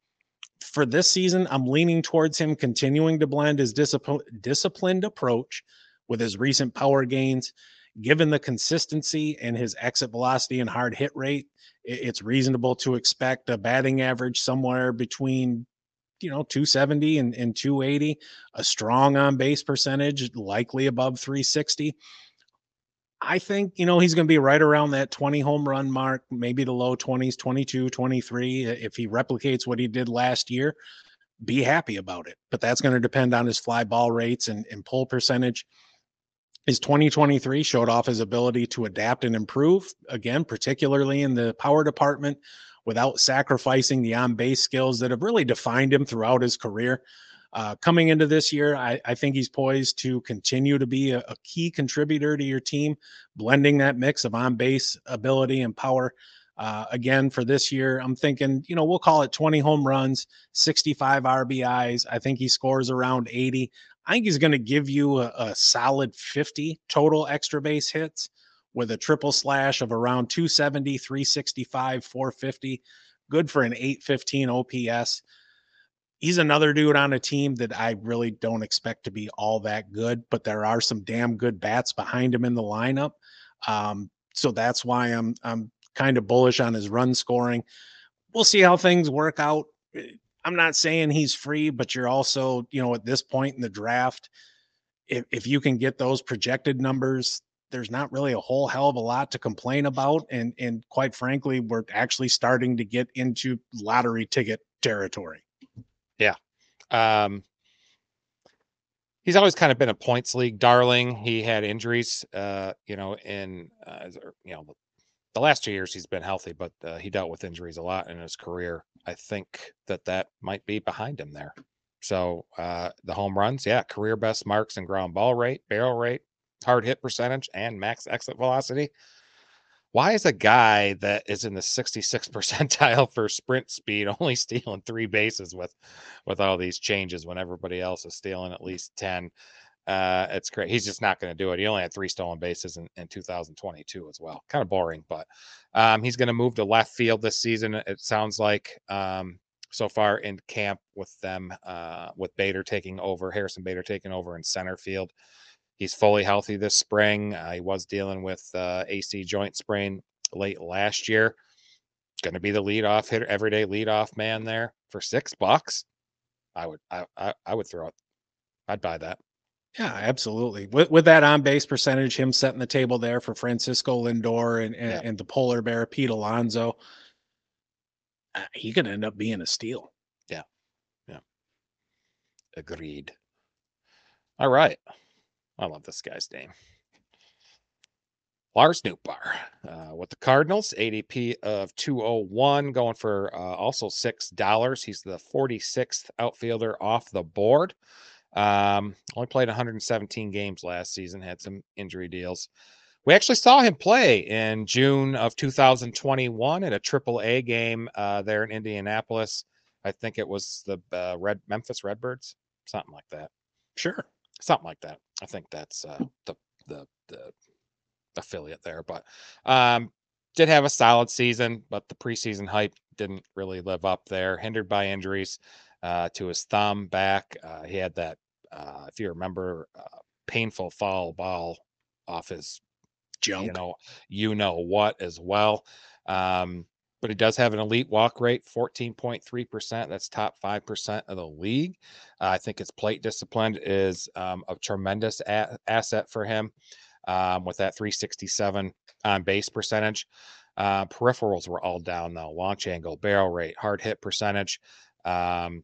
for this season, I'm leaning towards him continuing to blend his discipline, disciplined approach with his recent power gains. Given the consistency and his exit velocity and hard hit rate, it- it's reasonable to expect a batting average somewhere between you know 270 and, and 280 a strong on base percentage likely above 360 i think you know he's going to be right around that 20 home run mark maybe the low 20s 22 23 if he replicates what he did last year be happy about it but that's going to depend on his fly ball rates and, and pull percentage his 2023 showed off his ability to adapt and improve again particularly in the power department without sacrificing the on base skills that have really defined him throughout his career. Uh, coming into this year, I, I, think he's poised to continue to be a, a, key contributor to your team, blending that mix of on base ability and power. Uh, again, for this year, I'm thinking, you know, we'll call it 20 home runs, 65 RBIs. I think he scores around 80. I think he's going to give you a, a solid 50 total extra base hits with a triple slash of around 270, 365, 450. Good for an 815 OPS. He's another dude on a team that I really don't expect to be all that good, but there are some damn good bats behind him in the lineup. Um, so that's why I'm I'm kind of bullish on his run scoring. We'll see how things work out. I'm not saying he's free, but you're also, you know, at this point in the draft, if, if you can get those projected numbers, there's not really a whole hell of a lot to complain about. And and quite frankly, we're actually starting to get into lottery ticket territory. Yeah. Um, he's always kind of been a points league darling. He had injuries, uh, you know, in uh, you know the last two years he's been healthy, but uh, he dealt with injuries a lot in his career. I think that that might be behind him there. So uh, the home runs, yeah, career best marks and ground ball rate, barrel rate, hard hit percentage, and max exit velocity. Why is a guy that is in the 66 percentile for sprint speed only stealing three bases with with all these changes when everybody else is stealing at least 10? Uh, it's great. He's just not going to do it. He only had three stolen bases in, in 2022 as well. Kind of boring, but um, he's going to move to left field this season. It sounds like um, so far in camp with them, uh, with Bader taking over, Harrison Bader taking over in center field. He's fully healthy this spring. Uh, he was dealing with uh, AC joint sprain late last year. Going to be the leadoff hitter, everyday leadoff man there for six bucks. I would, I, I, I would throw it. I'd buy that. Yeah, absolutely. With with that on base percentage, him setting the table there for Francisco Lindor and and, yeah. and the polar bear Pete Alonso, uh, he could end up being a steal. Yeah, yeah. Agreed. All right. I love this guy's name. Lars Nootbaar uh, with the Cardinals, ADP of 201, going for uh, also $6. He's the 46th outfielder off the board. Um, only played 117 games last season, had some injury deals. We actually saw him play in June of 2021 at a Triple A game uh, there in Indianapolis. I think it was the uh, Red Memphis Redbirds, something like that. Sure something like that. I think that's uh, the the the affiliate there, but um, did have a solid season, but the preseason hype didn't really live up there. Hindered by injuries uh, to his thumb, back. Uh, he had that, uh, if you remember, uh, painful foul ball off his junk. You know, you know what as well. Um, but he does have an elite walk rate, 14.3%. That's top 5% of the league. Uh, I think his plate discipline is um, a tremendous a- asset for him um, with that 367 on base percentage. Uh, peripherals were all down though launch angle, barrel rate, hard hit percentage. Um,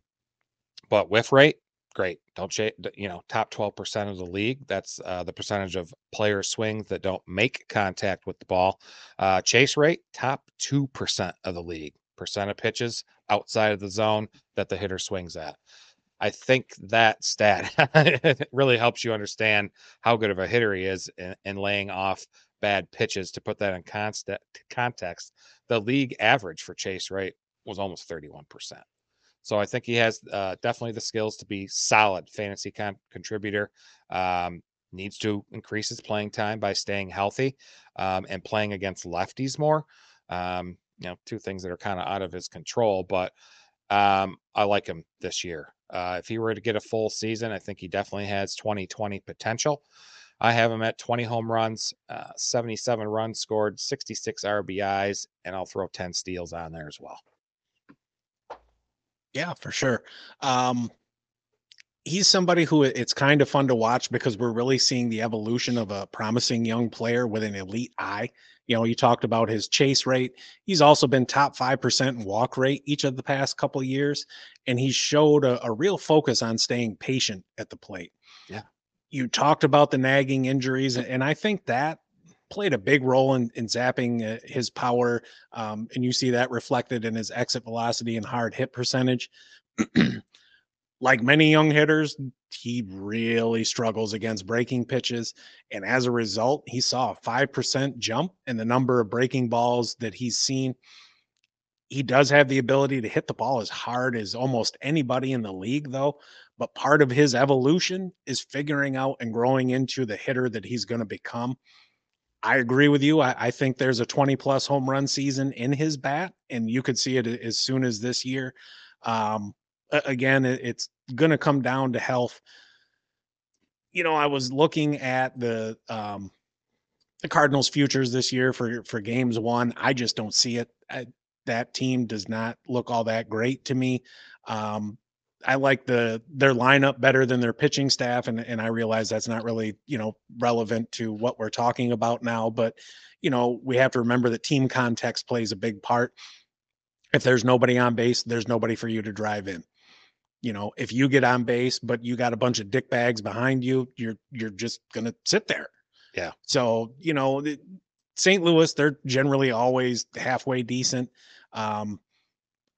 but whiff rate, great. Don't you know, top 12% of the league. That's uh, the percentage of player swings that don't make contact with the ball. Uh, chase rate, top 2% of the league. Percent of pitches outside of the zone that the hitter swings at. I think that stat really helps you understand how good of a hitter he is in, in laying off bad pitches. To put that in constant context, the league average for chase rate was almost 31%. So I think he has uh, definitely the skills to be solid fantasy con- contributor. Um, needs to increase his playing time by staying healthy um, and playing against lefties more. Um, you know, two things that are kind of out of his control, but um, I like him this year. Uh, if he were to get a full season, I think he definitely has 2020 potential. I have him at 20 home runs, uh, 77 runs scored, 66 RBIs, and I'll throw 10 steals on there as well. Yeah, for sure. Um, he's somebody who it's kind of fun to watch because we're really seeing the evolution of a promising young player with an elite eye. You know, you talked about his chase rate. He's also been top 5% in walk rate each of the past couple of years. And he showed a, a real focus on staying patient at the plate. Yeah. You talked about the nagging injuries. And I think that played a big role in, in zapping uh, his power. Um, and you see that reflected in his exit velocity and hard hit percentage. like many young hitters, he really struggles against breaking pitches. And as a result, he saw a 5% jump in the number of breaking balls that he's seen. He does have the ability to hit the ball as hard as almost anybody in the league, though. But part of his evolution is figuring out and growing into the hitter that he's going to become. I agree with you. I, I, think there's a 20 plus home run season in his bat, and you could see it as soon as this year. Um, again, it, it's going to come down to health. You know, I was looking at the um, the Cardinals' futures this year for for games one. I just don't see it. I, that team does not look all that great to me. Um, I like the their lineup better than their pitching staff, and and I realize that's not really you know relevant to what we're talking about now. But you know we have to remember that team context plays a big part. If there's nobody on base, there's nobody for you to drive in. You know, if you get on base, but you got a bunch of dick bags behind you, you're you're just gonna sit there. Yeah. So you know, St. Louis, they're generally always halfway decent. Um,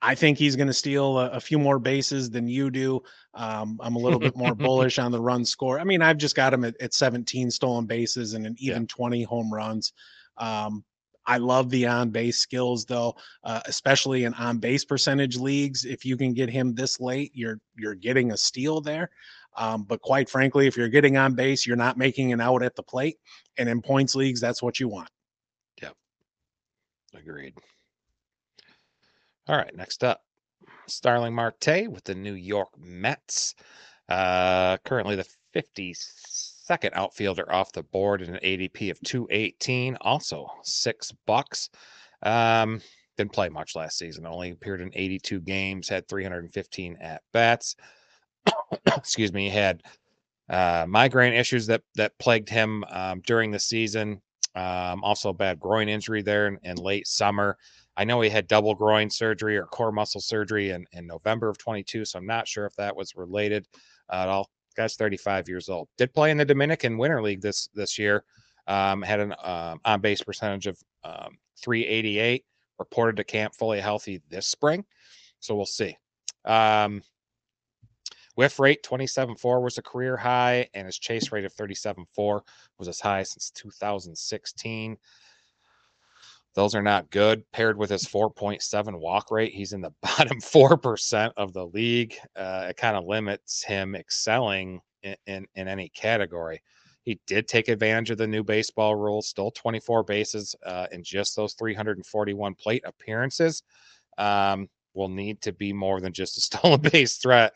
I think he's going to steal a, a, few more bases than you do. Um, I'm a little bit more bullish on the run score. I mean, I've just got him at, at 17 stolen bases and an even yeah. 20 home runs. Um, I love the on base skills though, uh, especially in on base percentage leagues. If you can get him this late, you're you're getting a steal there. Um, but quite frankly, if you're getting on base, you're not making an out at the plate. And in points leagues, that's what you want. Yep. Agreed. All right, next up, Starling Marte with the New York Mets. Uh, currently the 52nd outfielder off the board in an ADP of 218, also six bucks. Um, didn't play much last season, only appeared in 82 games, had 315 at bats. Excuse me, had uh, migraine issues that that plagued him um, during the season. Um, also, a bad groin injury there in, in late summer. I know he had double groin surgery or core muscle surgery in, in November of 22, so I'm not sure if that was related at all. Guy's 35 years old. Did play in the Dominican Winter League this this year. Um, had an um, on base percentage of um, 388. Reported to camp fully healthy this spring, so we'll see. Um, whiff rate 27.4 was a career high, and his chase rate of 37.4 was as high since 2016. Those are not good. Paired with his 4.7 walk rate, he's in the bottom 4% of the league. Uh, it kind of limits him excelling in, in, in, any category. He did take advantage of the new baseball rules, stole 24 bases uh, in just those 341 plate appearances. Um, will need to be more than just a stolen base threat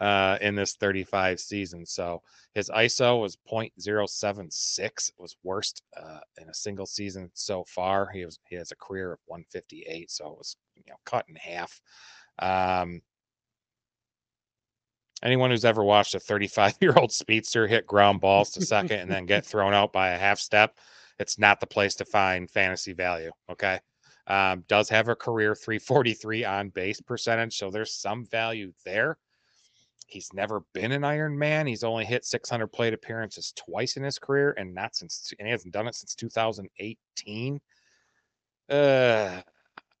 uh, in this 35 season. So his ISO was 0.076, was worst uh, in a single season so far. He was he has a career of 158, so it was you know cut in half. Um, anyone who's ever watched a 35 year old speedster hit ground balls to second and then get thrown out by a half step, it's not the place to find fantasy value. Okay. Um, does have a career 343 on base percentage, so there's some value there. He's never been an Iron Man. He's only hit 600 plate appearances twice in his career, and not since and he hasn't done it since 2018. Uh,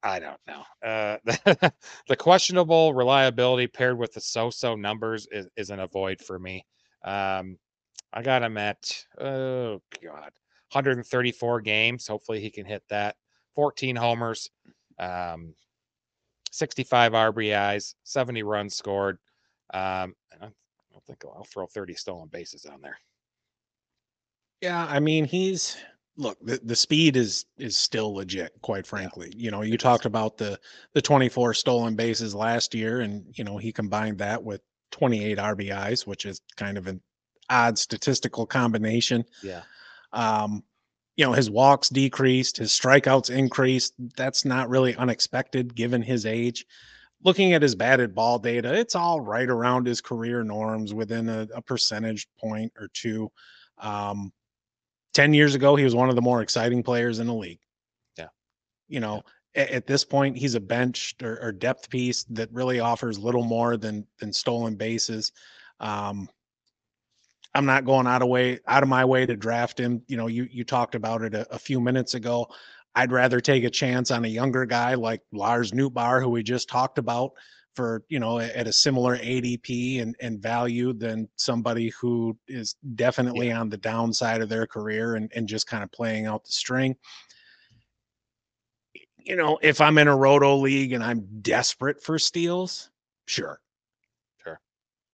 I don't know. Uh, the, the questionable reliability paired with the so-so numbers is, is an avoid for me. Um, I got him at oh god, 134 games. Hopefully he can hit that. 14 homers, um, 65 RBIs, 70 runs scored. Um, I don't think I'll, I'll throw 30 stolen bases on there. Yeah, I mean, he's look, the, the speed is is still legit, quite frankly. Yeah, you know, you talked about the the 24 stolen bases last year, and you know, he combined that with 28 RBIs, which is kind of an odd statistical combination. Yeah. Um, you know, his walks decreased, his strikeouts increased. That's not really unexpected given his age looking at his batted ball data, it's all right around his career norms within a, a percentage point or two. Um, 10 years ago, he was one of the more exciting players in the league. Yeah. You know, yeah. at, at, this point, he's a bench or, or, depth piece that really offers little more than than stolen bases. Um, I'm not going out of way out of my way to draft him. You know, you you talked about it a, a few minutes ago. I'd rather take a chance on a younger guy like Lars Nootbaar, who we just talked about for, you know, at a similar ADP and, and value than somebody who is definitely yeah. on the downside of their career and, and just kind of playing out the string. You know, if I'm in a roto league and I'm desperate for steals, sure. Sure.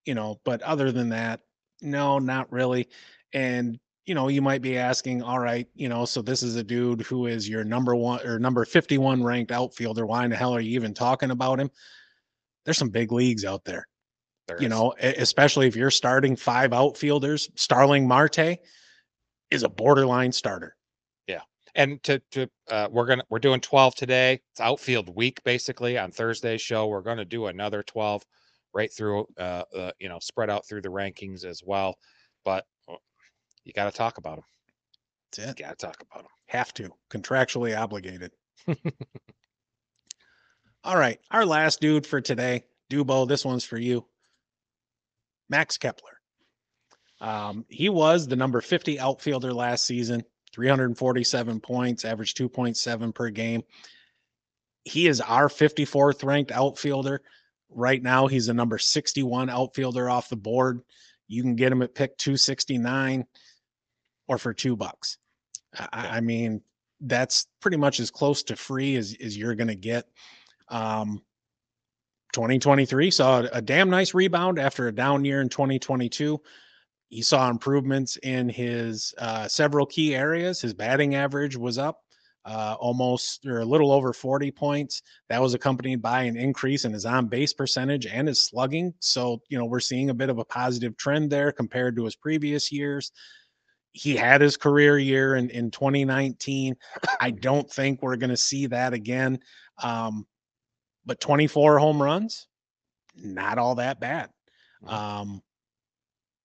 You know, but other than that, no, not really. And you know, you might be asking, all right, you know, so this is a dude who is your number one or number 51 ranked outfielder. Why in the hell are you even talking about him? There's some big leagues out there. there you is. know, especially if you're starting five outfielders, Starling Marte is a borderline starter. Yeah. And to to uh, we're gonna we're doing 12 today. It's outfield week basically on Thursday's show. We're gonna do another 12 right through, uh, uh, you know, spread out through the rankings as well. But you got to talk about them. That's it. Got to talk about them. Have to. Contractually obligated. All right. Our last dude for today, Dubo, this one's for you. Max Kepler. Um, he was the number 50 outfielder last season, 347 points, average 2.7 per game. He is our 54th ranked outfielder. Right now, he's a number 61 outfielder off the board. You can get him at pick 269 or for two bucks. I, I mean, that's pretty much as close to free as, as you're going to get. Um, 2023 saw a, damn nice rebound after a down year in 2022. He saw improvements in his uh, several key areas. His batting average was up uh, almost or a little over 40 points. That was accompanied by an increase in his on base percentage and his slugging. So, you know, we're seeing a bit of a positive trend there compared to his previous years. He had his career year in, in 2019. I don't think we're going to see that again. Um, but 24 home runs, not all that bad. Um,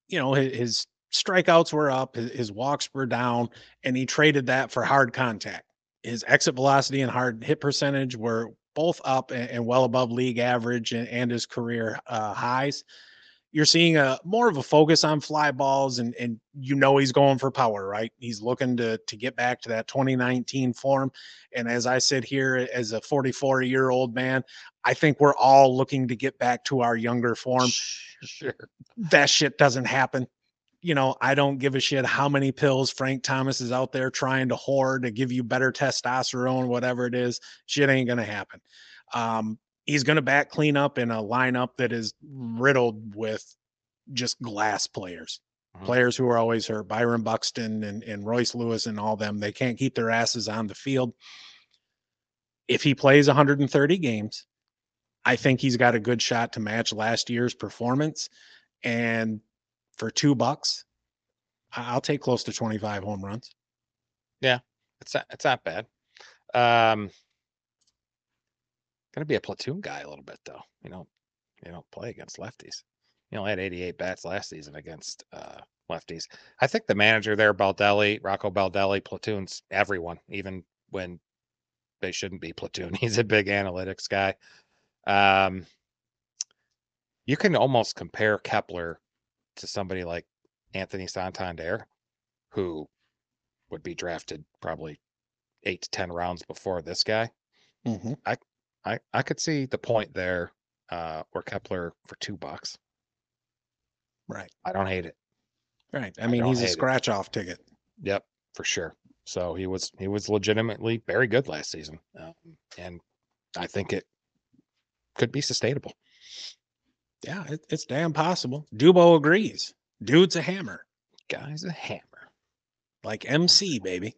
you know, his, his strikeouts were up, his, his, walks were down, and he traded that for hard contact. His exit velocity and hard hit percentage were both up and, and well above league average and, and his career uh, highs you're seeing a more of a focus on fly balls and and you know he's going for power right? He's looking to to get back to that 2019 form. And as i sit here as a 44 year old man i think we're all looking to get back to our younger form. Sure. That shit doesn't happen. You know i don't give a shit how many pills frank thomas is out there trying to hoard to give you better testosterone whatever it is. Shit ain't gonna happen. Um, he's going to back clean up in a lineup that is riddled with just glass players. Mm-hmm. Players who are always hurt, Byron Buxton and, and Royce Lewis and all them, they can't keep their asses on the field. If he plays 130 games, I think he's got a good shot to match last year's performance. And for two bucks, I'll take close to 25 home runs. Yeah, it's not, it's not bad. Um, Gonna be a platoon guy a little bit though. You know, you don't play against lefties. He only had 88 bats last season against uh, lefties. I think the manager there, Baldelli, Rocco Baldelli, platoons everyone, even when they shouldn't be platoon. He's a big analytics guy. Um, you can almost compare Kepler to somebody like Anthony Santander, who would be drafted probably eight to ten rounds before this guy. Mm-hmm. I I I could see the point there, uh, where Kepler for two bucks. Right. I don't hate it. Right. I mean, I he's a scratch it. off ticket. Yep, for sure. So he was he was legitimately very good last season, um, and I think it could be sustainable. Yeah, it, it's damn possible. Dubo agrees. Dude's a hammer. Guy's a hammer. Like MC, baby.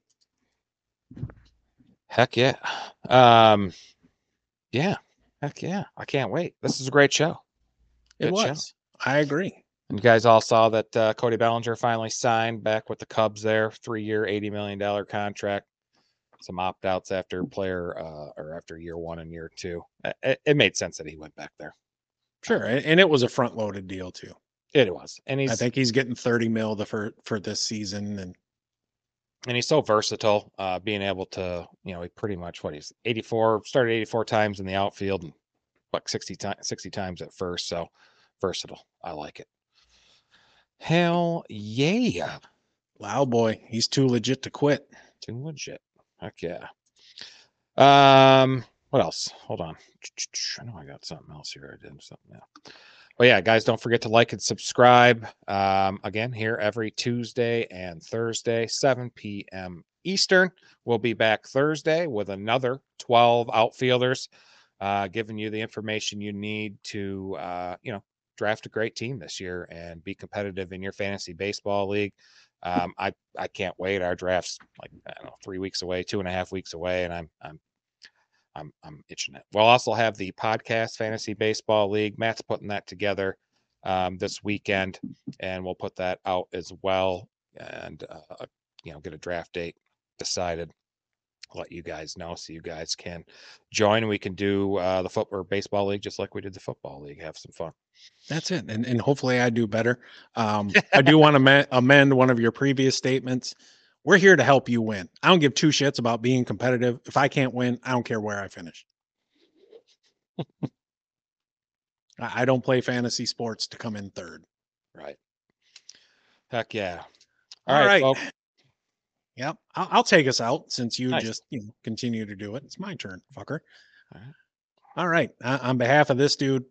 Heck yeah. Um, yeah. Heck yeah. I can't wait. This is a great show. Good it was. Show. I agree. And you guys all saw that uh, Cody Bellinger finally signed back with the Cubs there, three year, $80 million contract. Some opt outs after player uh, or after year one and year two. It, it made sense that he went back there. Sure. And it was a front loaded deal too. It was. And he's, I think he's getting 30 mil the for, for this season. And and he's so versatile, uh, being able to, you know, he pretty much what he's 84 started 84 times in the outfield and like 60 times 60 times at first. So versatile. I like it. Hell yeah. Wow boy, he's too legit to quit. Too legit. Heck yeah. Um, what else? Hold on. I know I got something else here. I did something. Yeah. But yeah, guys, don't forget to like and subscribe. Um, again, here every Tuesday and Thursday, 7 p.m. Eastern. We'll be back Thursday with another 12 outfielders, uh, giving you the information you need to, uh, you know, draft a great team this year and be competitive in your fantasy baseball league. Um, I I can't wait. Our draft's like I don't know three weeks away, two and a half weeks away, and I'm I'm I'm I'm itching it. We'll also have the podcast fantasy baseball league. Matt's putting that together um, this weekend, and we'll put that out as well, and uh, you know get a draft date decided. let you guys know so you guys can join. We can do uh, the football or baseball league just like we did the football league. Have some fun. That's it. And, and hopefully I do better. Um, I do want to amend one of your previous statements. We're here to help you win. I don't give two shits about being competitive. If I can't win, I don't care where I finish. I don't play fantasy sports to come in third. Right. Heck yeah. All, All right. right. Yep. I'll, I'll, take us out since you nice. just you know, continue to do it. It's my turn, fucker. All right. All right. Uh, on behalf of this dude,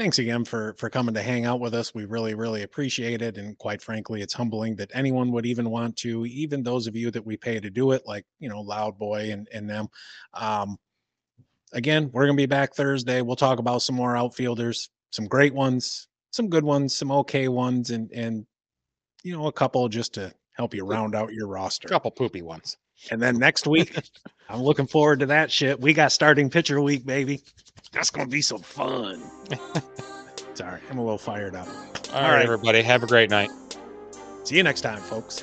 thanks again for for coming to hang out with us. We really, really appreciate it. And quite frankly, it's humbling that anyone would even want to, even those of you that we pay to do it, like you know, Loud Boy and and them. Um, again, we're gonna be back Thursday. We'll talk about some more outfielders, some great ones, some good ones, some okay ones, and and you know, a couple just to help you round out your roster. A couple poopy ones. And then next week, I'm looking forward to that shit. We got starting pitcher week, baby. That's gonna be some fun. Sorry, I'm a little fired up. All, All right, right, everybody. Have a great night. See you next time, folks.